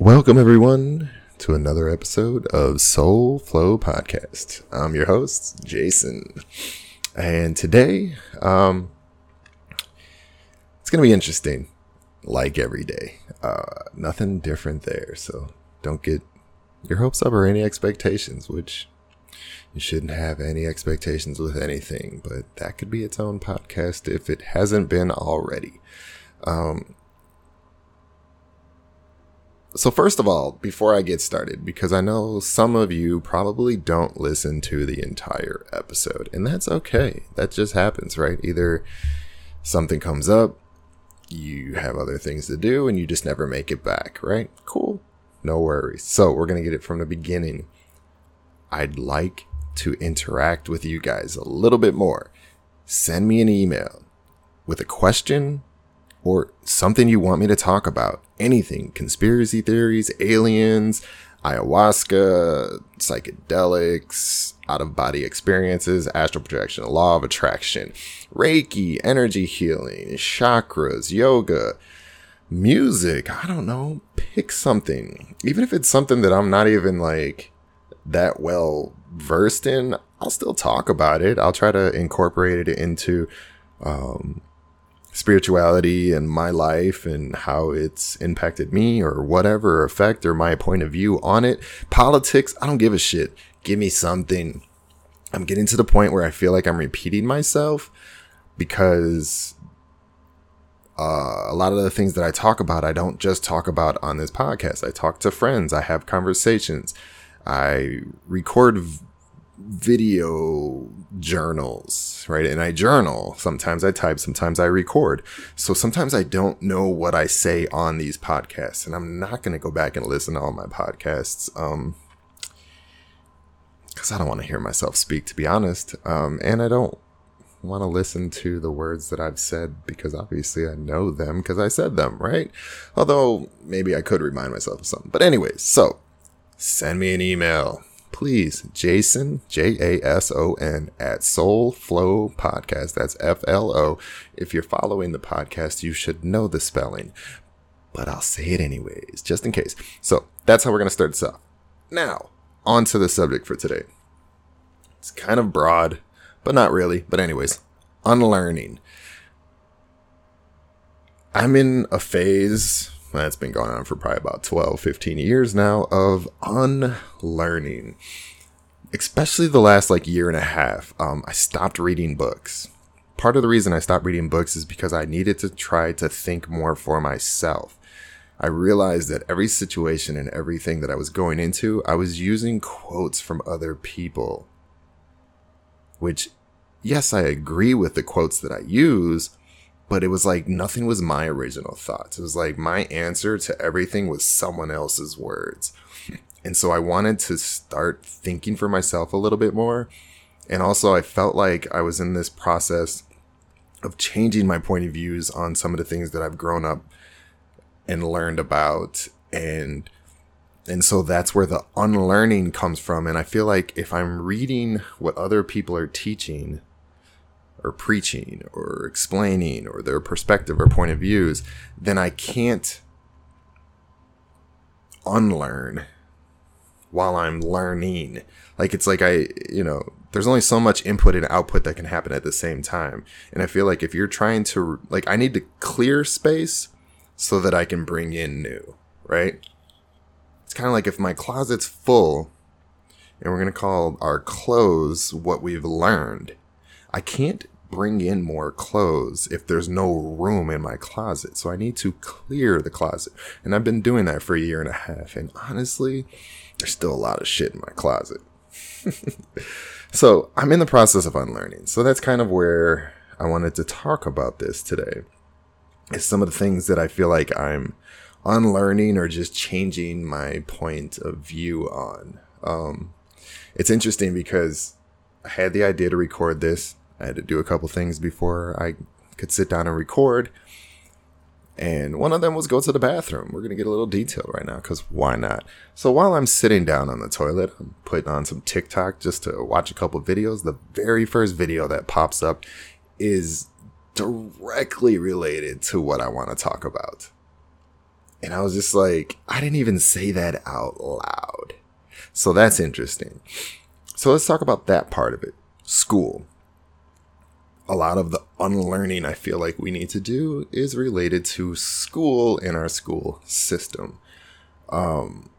Welcome, everyone, to another episode of Soul Flow Podcast. I'm your host, Jason. And today, um, it's going to be interesting, like every day. Uh, nothing different there. So don't get your hopes up or any expectations, which you shouldn't have any expectations with anything, but that could be its own podcast if it hasn't been already. Um, so, first of all, before I get started, because I know some of you probably don't listen to the entire episode, and that's okay. That just happens, right? Either something comes up, you have other things to do, and you just never make it back, right? Cool. No worries. So, we're going to get it from the beginning. I'd like to interact with you guys a little bit more. Send me an email with a question or something you want me to talk about. Anything conspiracy theories, aliens, ayahuasca, psychedelics, out of body experiences, astral projection, law of attraction, Reiki, energy healing, chakras, yoga, music. I don't know. Pick something. Even if it's something that I'm not even like that well versed in, I'll still talk about it. I'll try to incorporate it into um, spirituality and my life and how it's impacted me or whatever effect or my point of view on it. Politics, I don't give a shit. Give me something. I'm getting to the point where I feel like I'm repeating myself because uh, a lot of the things that I talk about, I don't just talk about on this podcast. I talk to friends, I have conversations, I record video journals, right? And I journal. Sometimes I type, sometimes I record. So sometimes I don't know what I say on these podcasts, and I'm not going to go back and listen to all my podcasts. Um, because I don't want to hear myself speak, to be honest. Um, and I don't want to listen to the words that I've said because obviously I know them because I said them, right? Although maybe I could remind myself of something. But, anyways, so send me an email please, Jason, J A S O N, at Soul Flow Podcast. That's F L O. If you're following the podcast, you should know the spelling, but I'll say it anyways, just in case. So that's how we're going to start this off. Now, on to the subject for today. It's kind of broad, but not really. But, anyways, unlearning. I'm in a phase that's been going on for probably about 12, 15 years now of unlearning. Especially the last like year and a half. Um, I stopped reading books. Part of the reason I stopped reading books is because I needed to try to think more for myself. I realized that every situation and everything that I was going into, I was using quotes from other people. Which, yes, I agree with the quotes that I use, but it was like nothing was my original thoughts. It was like my answer to everything was someone else's words. And so I wanted to start thinking for myself a little bit more. And also, I felt like I was in this process of changing my point of views on some of the things that I've grown up and learned about. And and so that's where the unlearning comes from. And I feel like if I'm reading what other people are teaching, or preaching or explaining or their perspective or point of views, then I can't unlearn while I'm learning. Like it's like I, you know, there's only so much input and output that can happen at the same time. And I feel like if you're trying to, like, I need to clear space so that I can bring in new, right? It's kind of like if my closet's full and we're going to call our clothes what we've learned. I can't bring in more clothes if there's no room in my closet. So I need to clear the closet. And I've been doing that for a year and a half. And honestly, there's still a lot of shit in my closet. so I'm in the process of unlearning. So that's kind of where I wanted to talk about this today. Is some of the things that I feel like I'm unlearning or just changing my point of view on. Um, it's interesting because I had the idea to record this I had to do a couple things before I could sit down and record. And one of them was go to the bathroom. We're going to get a little detailed right now because why not? So while I'm sitting down on the toilet, I'm putting on some TikTok just to watch a couple videos. The very first video that pops up is directly related to what I want to talk about. And I was just like, I didn't even say that out loud. So that's interesting. So let's talk about that part of it school. A lot of the unlearning I feel like we need to do is related to school in our school system. Um,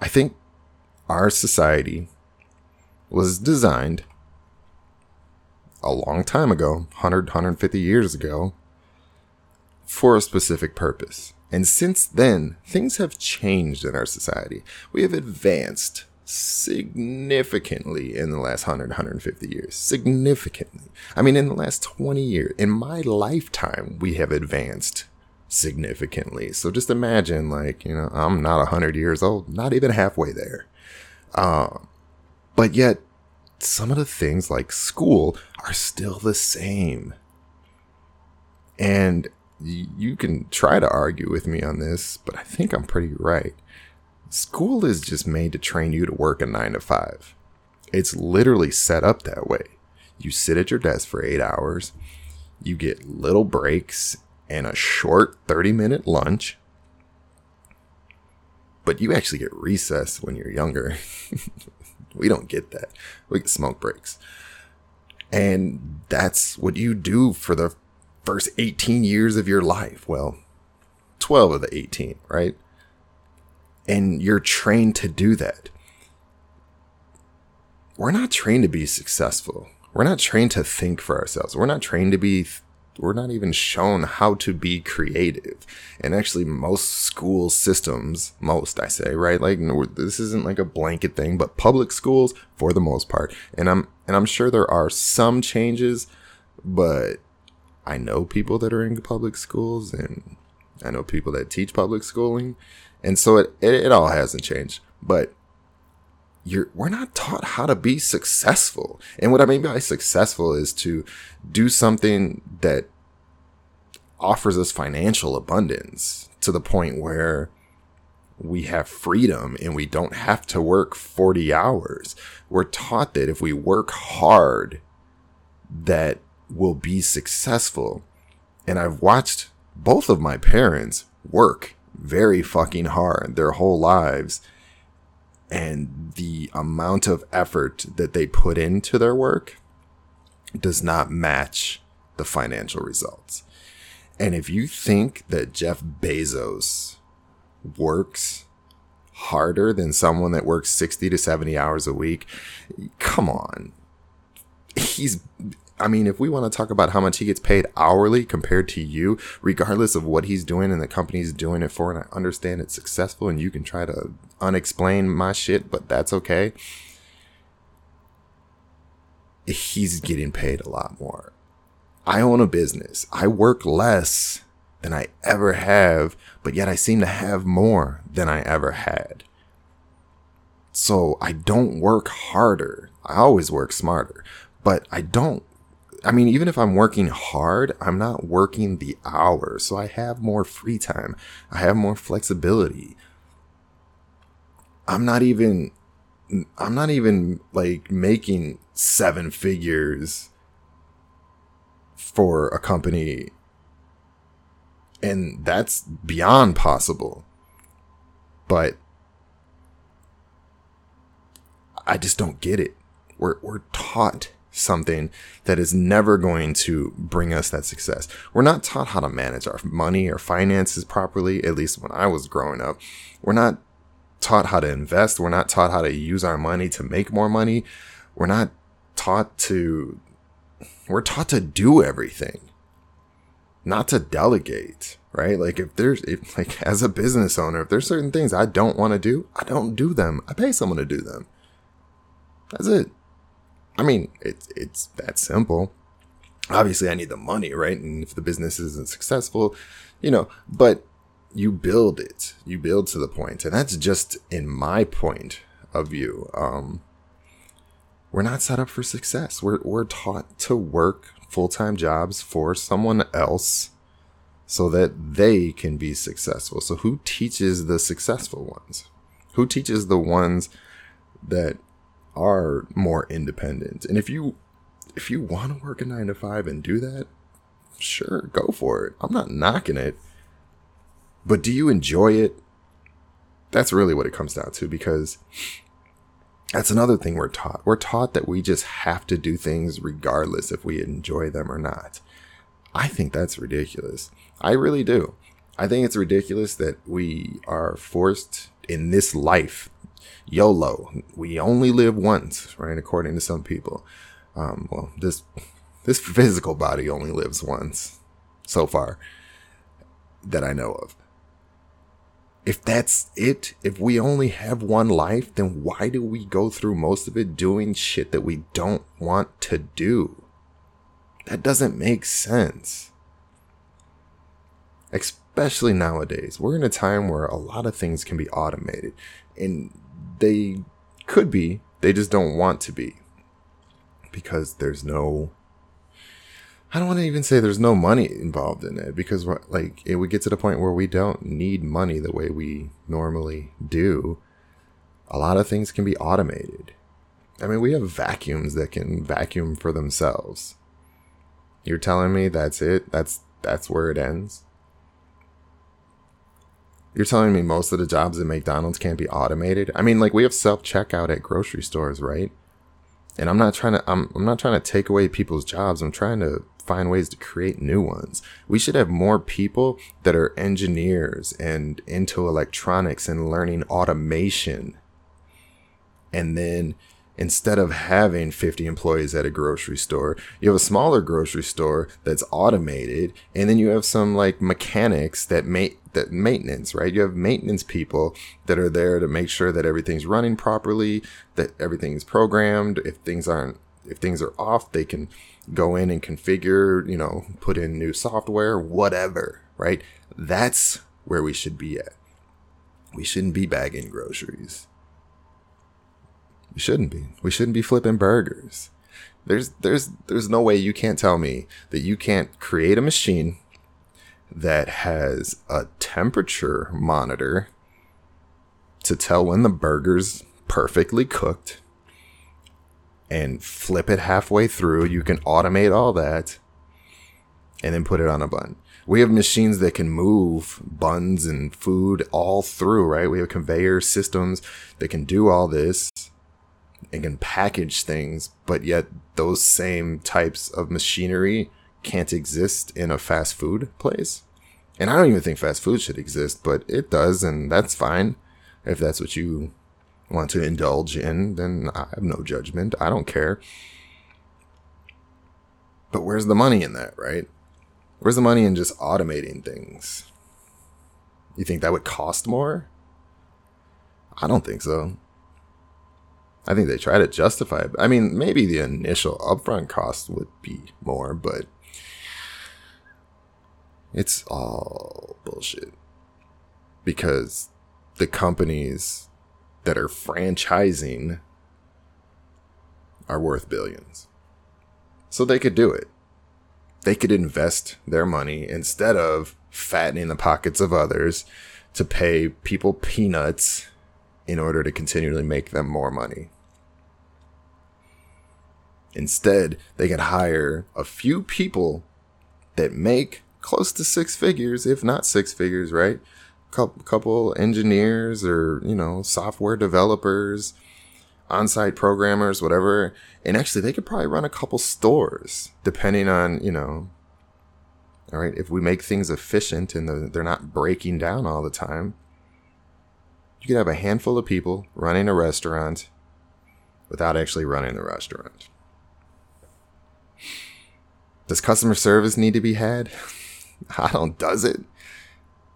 I think our society was designed a long time ago 100 150 years ago for a specific purpose and since then things have changed in our society we have advanced significantly in the last 100 150 years. Significantly. I mean in the last 20 years. In my lifetime we have advanced significantly. So just imagine like you know i'm not 100 years old not even halfway there. Uh, but yet some of the things like school are still the same. And you can try to argue with me on this, but I think I'm pretty right. School is just made to train you to work a nine to five. It's literally set up that way. You sit at your desk for eight hours, you get little breaks and a short 30 minute lunch, but you actually get recess when you're younger. We don't get that. We get smoke breaks. And that's what you do for the first 18 years of your life. Well, 12 of the 18, right? And you're trained to do that. We're not trained to be successful. We're not trained to think for ourselves. We're not trained to be we're not even shown how to be creative. And actually, most school systems, most I say, right? Like this isn't like a blanket thing, but public schools, for the most part, and I'm and I'm sure there are some changes, but I know people that are in public schools, and I know people that teach public schooling, and so it it, it all hasn't changed, but you're we're not taught how to be successful. And what I mean by successful is to do something that offers us financial abundance to the point where we have freedom and we don't have to work 40 hours. We're taught that if we work hard that we'll be successful. And I've watched both of my parents work very fucking hard their whole lives and the amount of effort that they put into their work does not match the financial results. And if you think that Jeff Bezos works harder than someone that works 60 to 70 hours a week, come on. He's I mean, if we want to talk about how much he gets paid hourly compared to you, regardless of what he's doing and the company's doing it for, and I understand it's successful and you can try to unexplain my shit, but that's okay. He's getting paid a lot more. I own a business. I work less than I ever have, but yet I seem to have more than I ever had. So I don't work harder. I always work smarter, but I don't I mean, even if I'm working hard, I'm not working the hours. So I have more free time. I have more flexibility. I'm not even, I'm not even like making seven figures for a company. And that's beyond possible. But I just don't get it. We're, we're taught something that is never going to bring us that success. We're not taught how to manage our money or finances properly, at least when I was growing up. We're not taught how to invest. We're not taught how to use our money to make more money. We're not taught to, we're taught to do everything, not to delegate, right? Like if there's, if, like as a business owner, if there's certain things I don't want to do, I don't do them. I pay someone to do them. That's it. I mean, it's it's that simple. Obviously, I need the money, right? And if the business isn't successful, you know, but you build it, you build to the point, and that's just in my point of view. Um, we're not set up for success. We're we're taught to work full time jobs for someone else so that they can be successful. So who teaches the successful ones? Who teaches the ones that are more independent. And if you if you want to work a 9 to 5 and do that, sure, go for it. I'm not knocking it. But do you enjoy it? That's really what it comes down to because that's another thing we're taught. We're taught that we just have to do things regardless if we enjoy them or not. I think that's ridiculous. I really do. I think it's ridiculous that we are forced in this life, YOLO. We only live once, right? According to some people. Um, well, this this physical body only lives once, so far, that I know of. If that's it, if we only have one life, then why do we go through most of it doing shit that we don't want to do? That doesn't make sense especially nowadays. We're in a time where a lot of things can be automated, and they could be, they just don't want to be because there's no. I don't want to even say there's no money involved in it because like it would get to the point where we don't need money the way we normally do. A lot of things can be automated. I mean, we have vacuums that can vacuum for themselves. You're telling me that's it? That's that's where it ends? You're telling me most of the jobs at McDonald's can't be automated? I mean, like we have self checkout at grocery stores, right? And I'm not trying to I'm I'm not trying to take away people's jobs. I'm trying to find ways to create new ones. We should have more people that are engineers and into electronics and learning automation. And then instead of having 50 employees at a grocery store, you have a smaller grocery store that's automated, and then you have some like mechanics that make that maintenance, right? You have maintenance people that are there to make sure that everything's running properly, that everything's programmed. If things aren't if things are off, they can go in and configure, you know, put in new software, whatever, right? That's where we should be at. We shouldn't be bagging groceries. We shouldn't be. We shouldn't be flipping burgers. There's there's there's no way you can't tell me that you can't create a machine that has a temperature monitor to tell when the burger's perfectly cooked and flip it halfway through. You can automate all that and then put it on a bun. We have machines that can move buns and food all through, right? We have conveyor systems that can do all this and can package things, but yet those same types of machinery can't exist in a fast food place. And I don't even think fast food should exist, but it does, and that's fine. If that's what you want to indulge in, then I have no judgment. I don't care. But where's the money in that, right? Where's the money in just automating things? You think that would cost more? I don't think so. I think they try to justify it. I mean, maybe the initial upfront cost would be more, but it's all bullshit. Because the companies that are franchising are worth billions. So they could do it. They could invest their money instead of fattening the pockets of others to pay people peanuts in order to continually make them more money. Instead, they could hire a few people that make close to six figures, if not six figures, right? Couple, couple engineers or, you know, software developers, on site programmers, whatever. And actually, they could probably run a couple stores depending on, you know, all right, if we make things efficient and they're not breaking down all the time, you could have a handful of people running a restaurant without actually running the restaurant. Does customer service need to be had? I don't. Does it?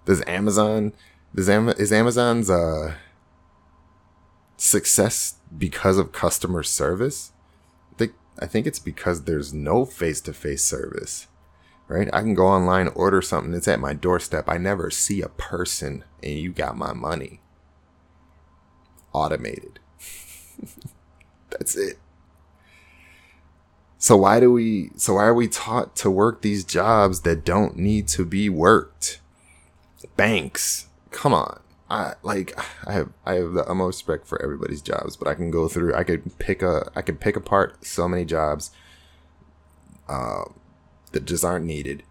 Does Amazon? Does Am- is Amazon's uh, success because of customer service? I think I think it's because there's no face to face service. Right? I can go online, order something that's at my doorstep. I never see a person, and you got my money. Automated. that's it. So why do we so why are we taught to work these jobs that don't need to be worked? Banks. Come on. I like I have I have the utmost respect for everybody's jobs, but I can go through I could pick a I could pick apart so many jobs uh, that just aren't needed.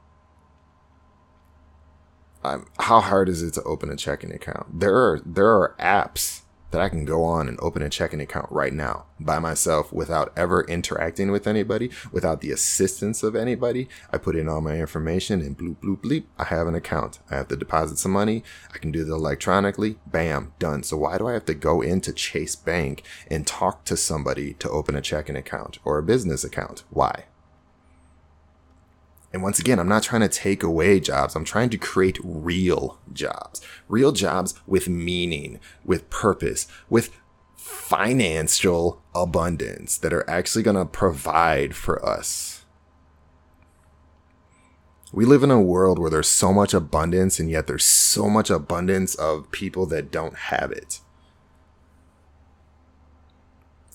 I'm, how hard is it to open a checking account? There are there are apps that I can go on and open a checking account right now by myself without ever interacting with anybody, without the assistance of anybody. I put in all my information and bloop bloop bleep. I have an account. I have to deposit some money. I can do it electronically. Bam, done. So why do I have to go into Chase Bank and talk to somebody to open a checking account or a business account? Why? And once again, I'm not trying to take away jobs. I'm trying to create real jobs, real jobs with meaning, with purpose, with financial abundance that are actually going to provide for us. We live in a world where there's so much abundance, and yet there's so much abundance of people that don't have it.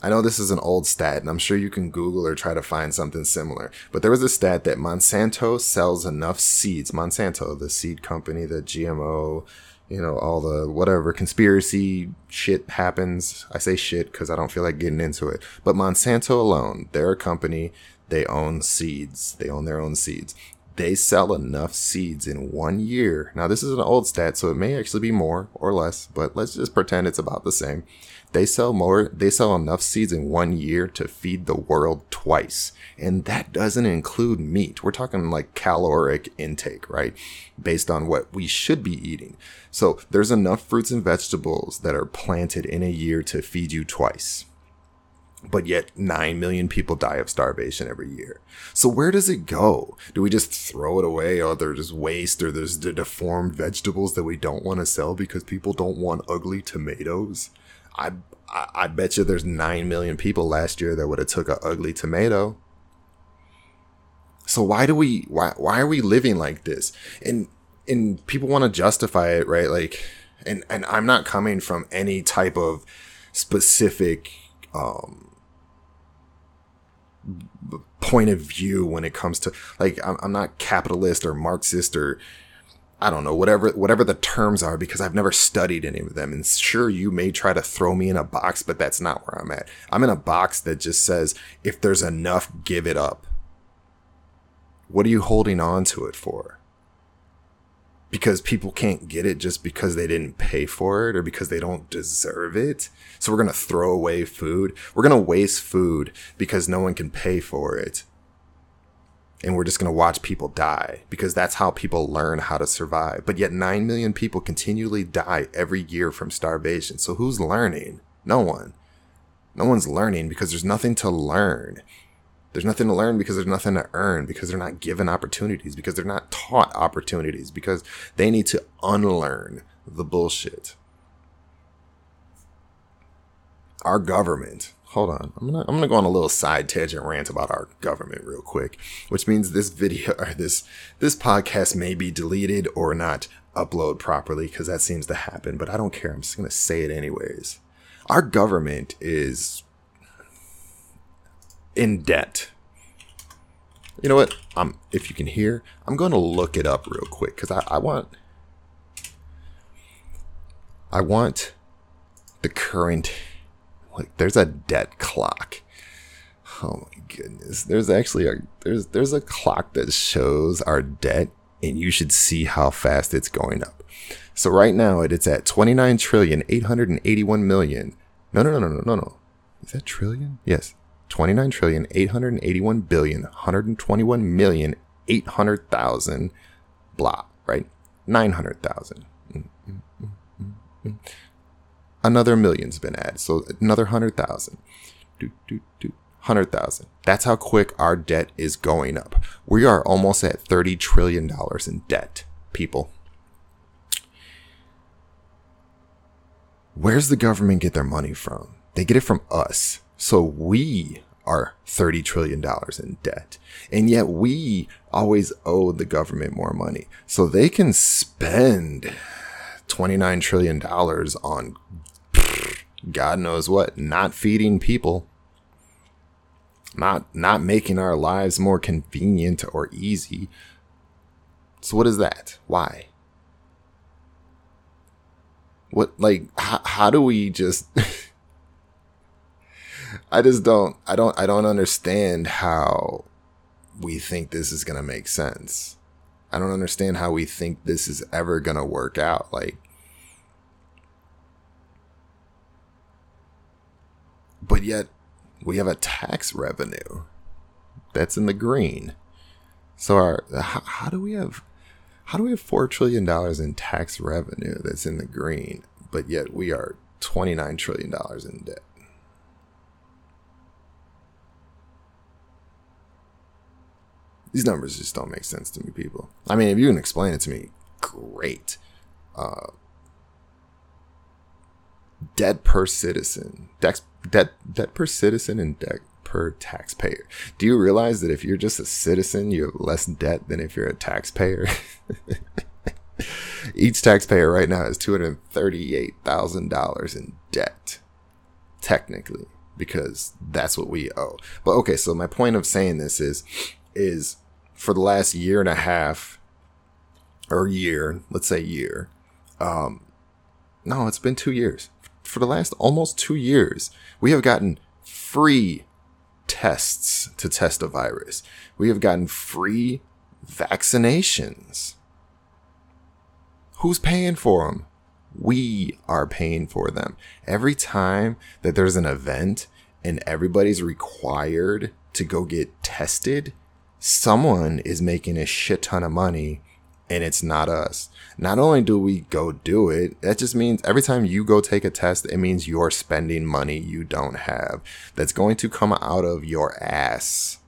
I know this is an old stat, and I'm sure you can Google or try to find something similar. But there was a stat that Monsanto sells enough seeds. Monsanto, the seed company, the GMO, you know, all the whatever conspiracy shit happens. I say shit because I don't feel like getting into it. But Monsanto alone, they're a company. They own seeds. They own their own seeds. They sell enough seeds in one year. Now, this is an old stat, so it may actually be more or less, but let's just pretend it's about the same they sell more, they sell enough seeds in one year to feed the world twice. And that doesn't include meat. We're talking like caloric intake, right? Based on what we should be eating. So there's enough fruits and vegetables that are planted in a year to feed you twice but yet 9 million people die of starvation every year. So where does it go? Do we just throw it away or there's waste or there's the deformed vegetables that we don't want to sell because people don't want ugly tomatoes? I, I, bet you there's nine million people last year that would have took a ugly tomato. So why do we why why are we living like this? And and people want to justify it, right? Like, and and I'm not coming from any type of specific um point of view when it comes to like I'm, I'm not capitalist or Marxist or I don't know, whatever whatever the terms are because I've never studied any of them. And sure, you may try to throw me in a box, but that's not where I'm at. I'm in a box that just says if there's enough, give it up. What are you holding on to it for? Because people can't get it just because they didn't pay for it or because they don't deserve it. So we're going to throw away food. We're going to waste food because no one can pay for it and we're just going to watch people die because that's how people learn how to survive. But yet 9 million people continually die every year from starvation. So who's learning? No one. No one's learning because there's nothing to learn. There's nothing to learn because there's nothing to earn because they're not given opportunities because they're not taught opportunities because they need to unlearn the bullshit. Our government hold on. I'm gonna I'm gonna go on a little side tangent rant about our government real quick, which means this video or this this podcast may be deleted or not upload properly because that seems to happen. But I don't care. I'm just gonna say it anyways. Our government is in debt. You know what? I'm if you can hear, I'm to look it up real quick because I, I want I want the current like there's a debt clock. Oh my goodness. There's actually a there's there's a clock that shows our debt and you should see how fast it's going up. So right now it, it's at 29 trillion 881 million. No, no, no, no, no, no, no. Is that trillion? Yes. 29 trillion 881 billion 121 million 800,000 blah, right? 900,000. Mm, mm, mm, another million's been added. So another 100,000. Do, do, do. 100,000. That's how quick our debt is going up. We are almost at $30 trillion in debt, people. Where's the government get their money from? They get it from us. So we are $30 trillion in debt. And yet we always owe the government more money. So they can spend $29 trillion on God knows what, not feeding people, not not making our lives more convenient or easy. So what is that? Why? What like how, how do we just I just don't I don't I don't understand how we think this is going to make sense. I don't understand how we think this is ever going to work out. Like, but yet we have a tax revenue that's in the green. So our how, how do we have how do we have four trillion dollars in tax revenue that's in the green, but yet we are twenty nine trillion dollars in debt? These numbers just don't make sense to me, people. I mean, if you can explain it to me, great. Uh, debt per citizen, debt, debt, debt per citizen, and debt per taxpayer. Do you realize that if you're just a citizen, you have less debt than if you're a taxpayer? Each taxpayer right now has $238,000 in debt, technically, because that's what we owe. But okay, so my point of saying this is, is for the last year and a half or year, let's say year. Um, no, it's been two years. For the last almost two years, we have gotten free tests to test a virus. We have gotten free vaccinations. Who's paying for them? We are paying for them. Every time that there's an event and everybody's required to go get tested, someone is making a shit ton of money and it's not us. Not only do we go do it, that just means every time you go take a test, it means you're spending money you don't have that's going to come out of your ass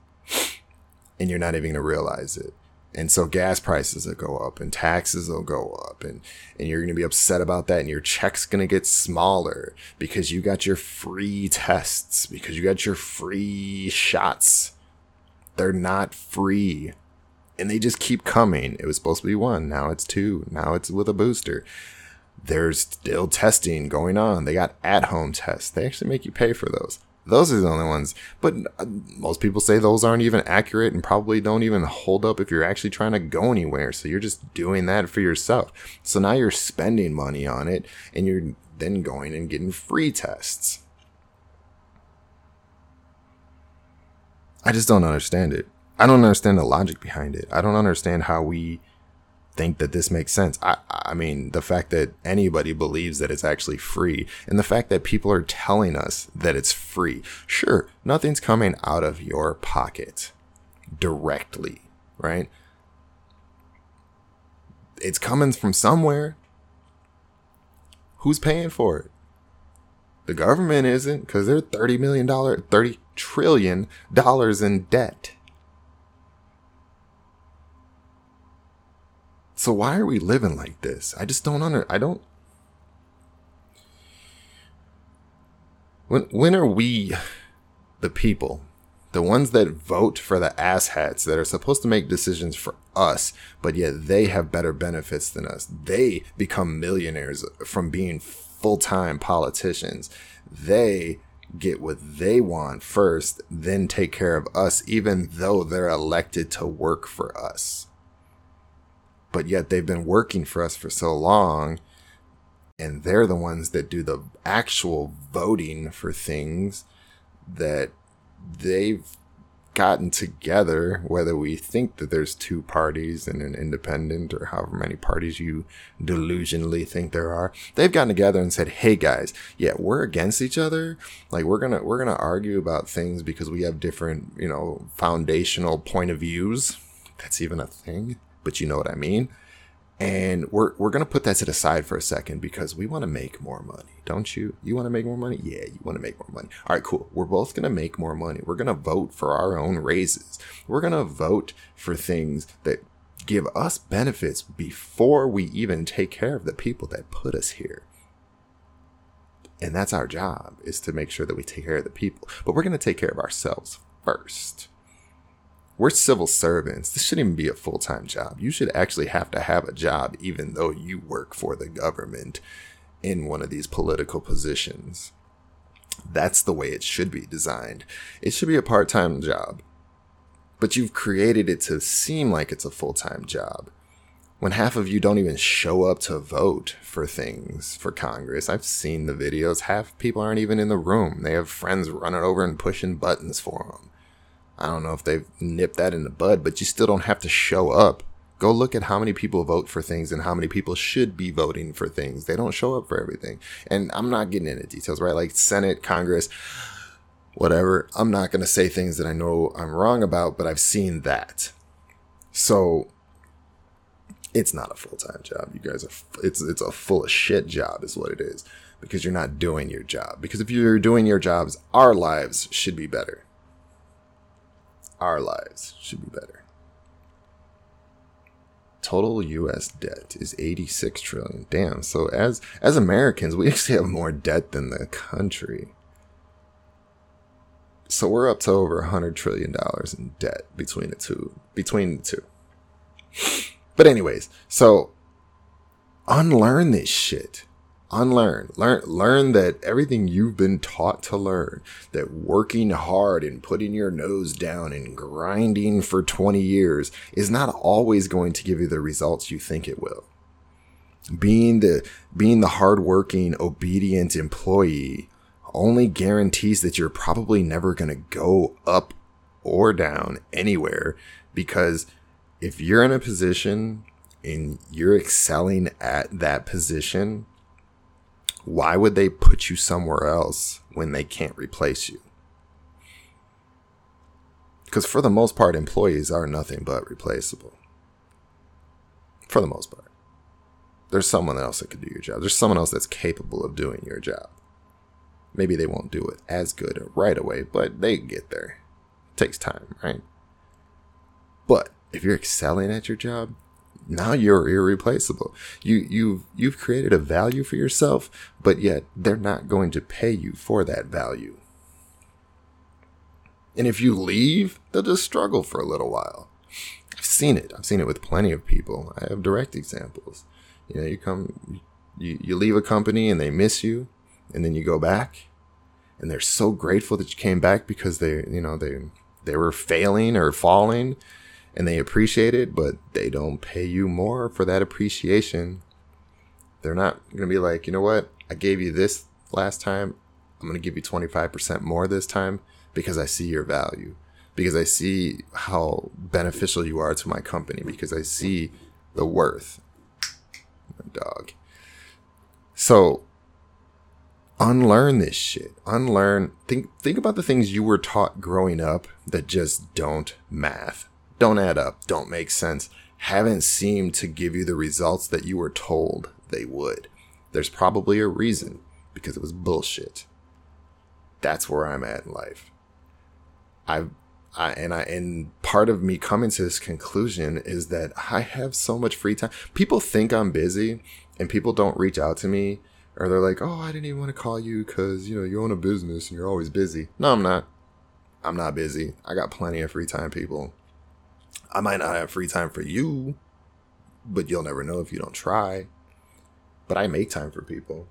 and you're not even going to realize it. And so gas prices will go up and taxes will go up and, and you're going to be upset about that and your check's going to get smaller because you got your free tests, because you got your free shots they're not free. And they just keep coming. It was supposed to be one. Now it's two. Now it's with a booster. There's still testing going on. They got at home tests. They actually make you pay for those. Those are the only ones. But uh, most people say those aren't even accurate and probably don't even hold up if you're actually trying to go anywhere. So you're just doing that for yourself. So now you're spending money on it and you're then going and getting free tests. I just don't understand it. I don't understand the logic behind it. I don't understand how we think that this makes sense. I, I mean, the fact that anybody believes that it's actually free and the fact that people are telling us that it's free. Sure, nothing's coming out of your pocket directly, right? It's coming from somewhere. Who's paying for it? The government isn't because they're $30 million, 30 trillion dollars in debt. So why are we living like this? I just don't under I don't When when are we the people, the ones that vote for the asshats that are supposed to make decisions for us, but yet they have better benefits than us. They become millionaires from being full-time politicians. They get what they want first, then take care of us, even though they're elected to work for us. But yet they've been working for us for so long, and they're the ones that do the actual voting for things that they've gotten together, whether we think that there's two parties and an independent or however many parties you delusionally think there are, they've gotten together and said, "Hey guys, yeah, we're against each other. Like we're gonna we're gonna argue about things because we have different, you know, foundational point of views. That's even a thing, but you know what I mean." And we're we're gonna put that to the side for a second because we want to make more money, don't you? You want to make more money? Yeah, you want to make more money. All right, cool. We're both gonna make more money. We're gonna vote for our own raises. We're gonna vote for things that give us benefits before we even take care of the people that put us here. And that's our job is to make sure that we take care of the people. But we're gonna take care of ourselves first. We're civil servants. This shouldn't even be a full time job. You should actually have to have a job, even though you work for the government in one of these political positions. That's the way it should be designed. It should be a part time job. But you've created it to seem like it's a full time job. When half of you don't even show up to vote for things for Congress, I've seen the videos. Half people aren't even in the room. They have friends running over and pushing buttons for them. I don't know if they've nipped that in the bud, but you still don't have to show up Go look at how many people vote for things and how many people should be voting for things. They don't show up for everything. And I'm not getting into details, right? Like Senate, Congress, whatever. I'm not going to say things that I know I'm wrong about, but I've seen that. So it's not a full-time job. You guys are it's it's a full of shit job is what it is because you're not doing your job. Because if you're doing your jobs, our lives should be better. Our lives should be better. Total US debt is 86 trillion. Damn. So as as Americans, we actually have more debt than the country. So we're up to over 100 trillion dollars in debt between the two between the two. But anyways, so unlearn this shit unlearn. Learn learn that everything you've been taught to learn that working hard and putting your nose down and grinding for 20 years is not always going to give you the results you think it will. Being the being the hardworking obedient employee only guarantees that you're probably never going to go up or down anywhere because if you're in a position and you're excelling at that position why would they put you somewhere else when they can't replace you? Because for the most part, employees are nothing but replaceable. For the most part. There's someone else that could do your job. There's someone else that's capable of doing your job. Maybe they won't do it as good right away, but they get there. It takes time, right? But if you're excelling at your job, now you're irreplaceable. You you've you've created a value for yourself, but yet they're not going to pay you for that value. And if you leave, they'll just struggle for a little while. I've seen it. I've seen it with plenty of people. I have direct examples. You know, you come you, you leave a company and they miss you, and then you go back and they're so grateful that you came back because they you know they they were failing or falling and they appreciate it, but they don't pay you more for that appreciation. They're not going to be like, you know what? I gave you this last time. I'm going to give you 25% more this time because I see your value, because I see how beneficial you are to my company, because I see the worth. Dog. So unlearn this shit. Unlearn. Think think about the things you were taught growing up that just don't math don't add up, don't make sense, haven't seemed to give you the results that you were told they would. There's probably a reason because it was bullshit. That's where I'm at in life. I've I, and I and part of me coming to this conclusion is that I have so much free time. People think I'm busy, and people don't reach out to me, or they're like, "Oh, I didn't even want to call you because you know you own a business and you're always busy." No, I'm not. I'm not busy. I got plenty of free time, people. I might not have free time for you, but you'll never know if you don't try. But I make time for people.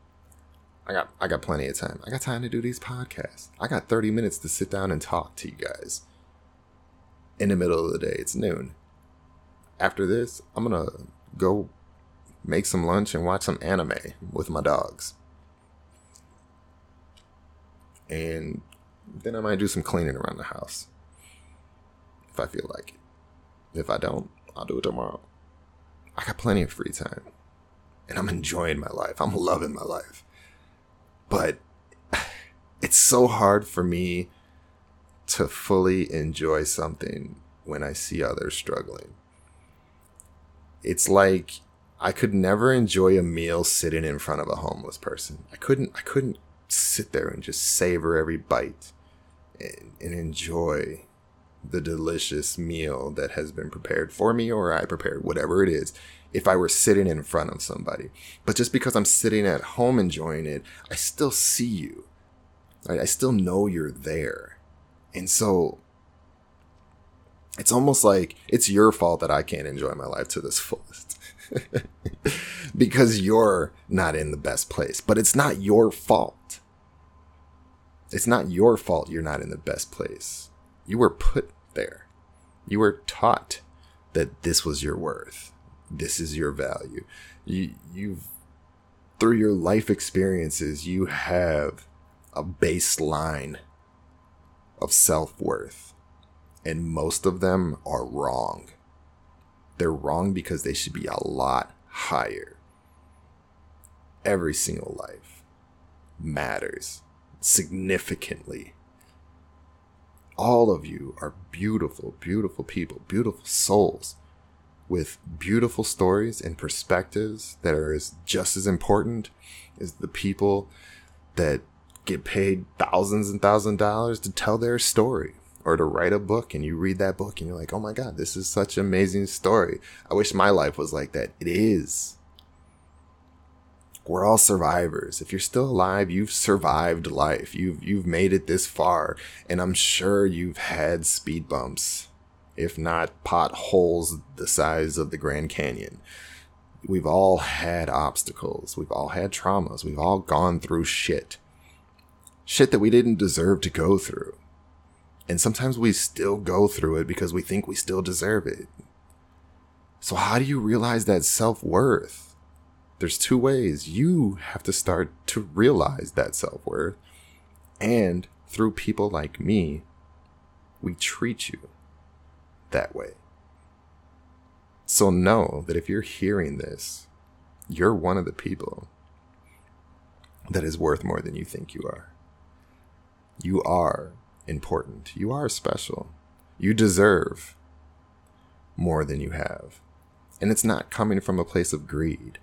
I got I got plenty of time. I got time to do these podcasts. I got 30 minutes to sit down and talk to you guys. In the middle of the day, it's noon. After this, I'm going to go make some lunch and watch some anime with my dogs. And then I might do some cleaning around the house if I feel like it. If I don't, I'll do it tomorrow. I got plenty of free time. And I'm enjoying my life. I'm loving my life. But it's so hard for me to fully enjoy something when I see others struggling. It's like I could never enjoy a meal sitting in front of a homeless person. I couldn't I couldn't sit there and just savor every bite and, and enjoy the delicious meal that has been prepared for me or I prepared, whatever it is, if I were sitting in front of somebody. But just because I'm sitting at home enjoying it, I still see you. Right? I still know you're there. And so it's almost like it's your fault that I can't enjoy my life to this fullest. because you're not in the best place. But it's not your fault. It's not your fault you're not in the best place. You were put there. You were taught that this was your worth. This is your value. You you've through your life experiences, you have a baseline of self-worth. And most of them are wrong. They're wrong because they should be a lot higher. Every single life matters significantly. All of you are beautiful, beautiful people, beautiful souls with beautiful stories and perspectives that are as, just as important as the people that get paid thousands and thousands of dollars to tell their story or to write a book and you read that book and you're like, oh my God, this is such an amazing story. I wish my life was like that. It is. We're all survivors. If you're still alive, you've survived life. You've you've made it this far, and I'm sure you've had speed bumps if not potholes the size of the Grand Canyon. We've all had obstacles. We've all had traumas. We've all gone through shit. Shit that we didn't deserve to go through. And sometimes we still go through it because we think we still deserve it. So, how do you realize that self worth? There's two ways. You have to start to realize that self worth. And through people like me, we treat you that way. So know that if you're hearing this, you're one of the people that is worth more than you think you are. You are important. You are special. You deserve more than you have. And it's not coming from a place of greed.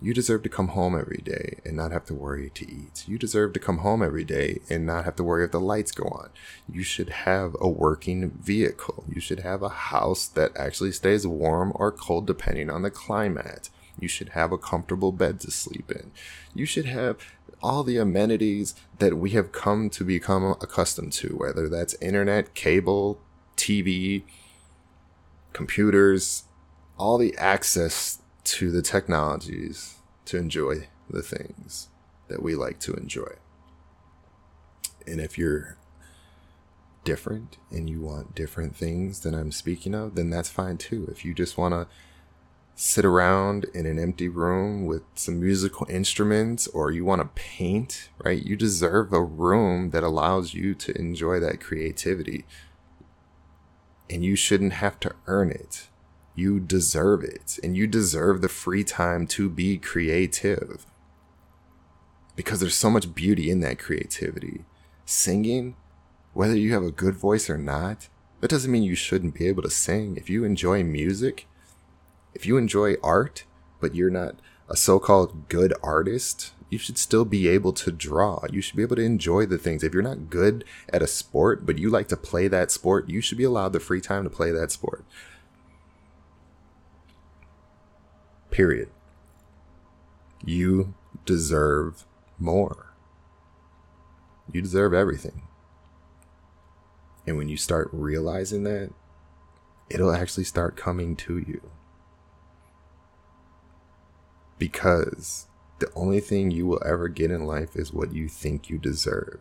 You deserve to come home every day and not have to worry to eat. You deserve to come home every day and not have to worry if the lights go on. You should have a working vehicle. You should have a house that actually stays warm or cold depending on the climate. You should have a comfortable bed to sleep in. You should have all the amenities that we have come to become accustomed to, whether that's internet, cable, TV, computers, all the access to the technologies to enjoy the things that we like to enjoy. And if you're different and you want different things than I'm speaking of, then that's fine too. If you just want to sit around in an empty room with some musical instruments or you want to paint, right? You deserve a room that allows you to enjoy that creativity. And you shouldn't have to earn it. You deserve it, and you deserve the free time to be creative. Because there's so much beauty in that creativity. Singing, whether you have a good voice or not, that doesn't mean you shouldn't be able to sing. If you enjoy music, if you enjoy art, but you're not a so called good artist, you should still be able to draw. You should be able to enjoy the things. If you're not good at a sport, but you like to play that sport, you should be allowed the free time to play that sport. Period. You deserve more. You deserve everything. And when you start realizing that, it'll actually start coming to you. Because the only thing you will ever get in life is what you think you deserve.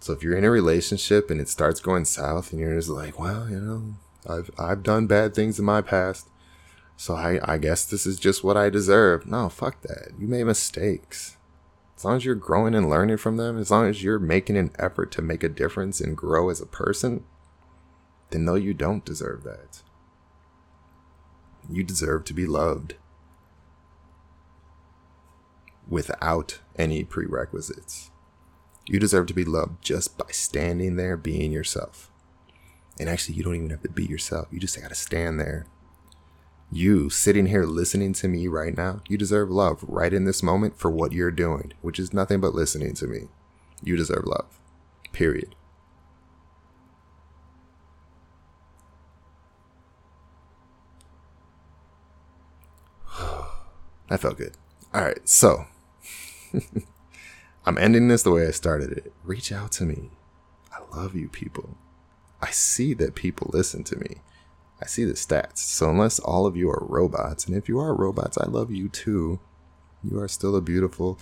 So if you're in a relationship and it starts going south and you're just like, well, you know, I've I've done bad things in my past. So I, I guess this is just what I deserve. No, fuck that. You made mistakes. As long as you're growing and learning from them, as long as you're making an effort to make a difference and grow as a person, then no, you don't deserve that. You deserve to be loved without any prerequisites. You deserve to be loved just by standing there being yourself. And actually, you don't even have to be yourself. You just got to stand there you sitting here listening to me right now, you deserve love right in this moment for what you're doing, which is nothing but listening to me. You deserve love. Period. that felt good. All right, so I'm ending this the way I started it. Reach out to me. I love you, people. I see that people listen to me. I see the stats. So unless all of you are robots, and if you are robots, I love you too. You are still a beautiful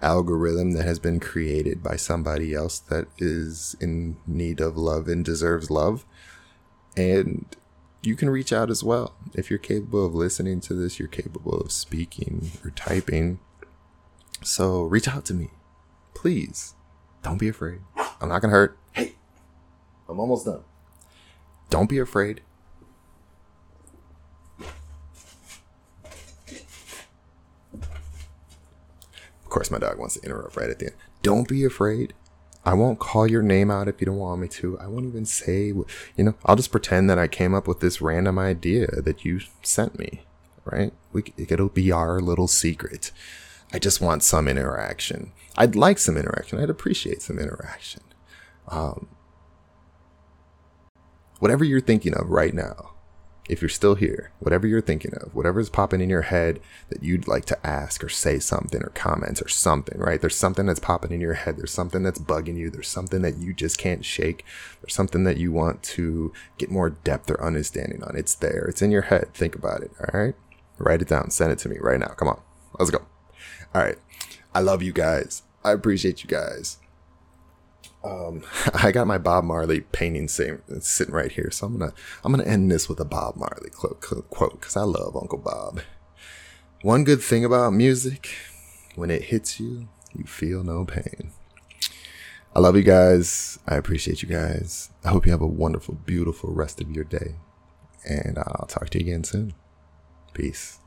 algorithm that has been created by somebody else that is in need of love and deserves love. And you can reach out as well. If you're capable of listening to this, you're capable of speaking or typing. So reach out to me. Please. Don't be afraid. I'm not going to hurt. Hey, I'm almost done. Don't be afraid course, my dog wants to interrupt right at the end. Don't be afraid. I won't call your name out if you don't want me to. I won't even say, you know, I'll just pretend that I came up with this random idea that you sent me, right? We, it'll be our little secret. I just want some interaction. I'd like some interaction. I'd appreciate some interaction. Um, whatever you're thinking of right now, if you're still here, whatever you're thinking of, whatever's popping in your head that you'd like to ask or say something or comment or something, right? There's something that's popping in your head. There's something that's bugging you. There's something that you just can't shake. There's something that you want to get more depth or understanding on. It's there. It's in your head. Think about it. All right. Write it down. Send it to me right now. Come on. Let's go. All right. I love you guys. I appreciate you guys. Um, I got my Bob Marley painting same, sitting right here, so I'm gonna I'm gonna end this with a Bob Marley quote because I love Uncle Bob. One good thing about music, when it hits you, you feel no pain. I love you guys. I appreciate you guys. I hope you have a wonderful, beautiful rest of your day, and I'll talk to you again soon. Peace.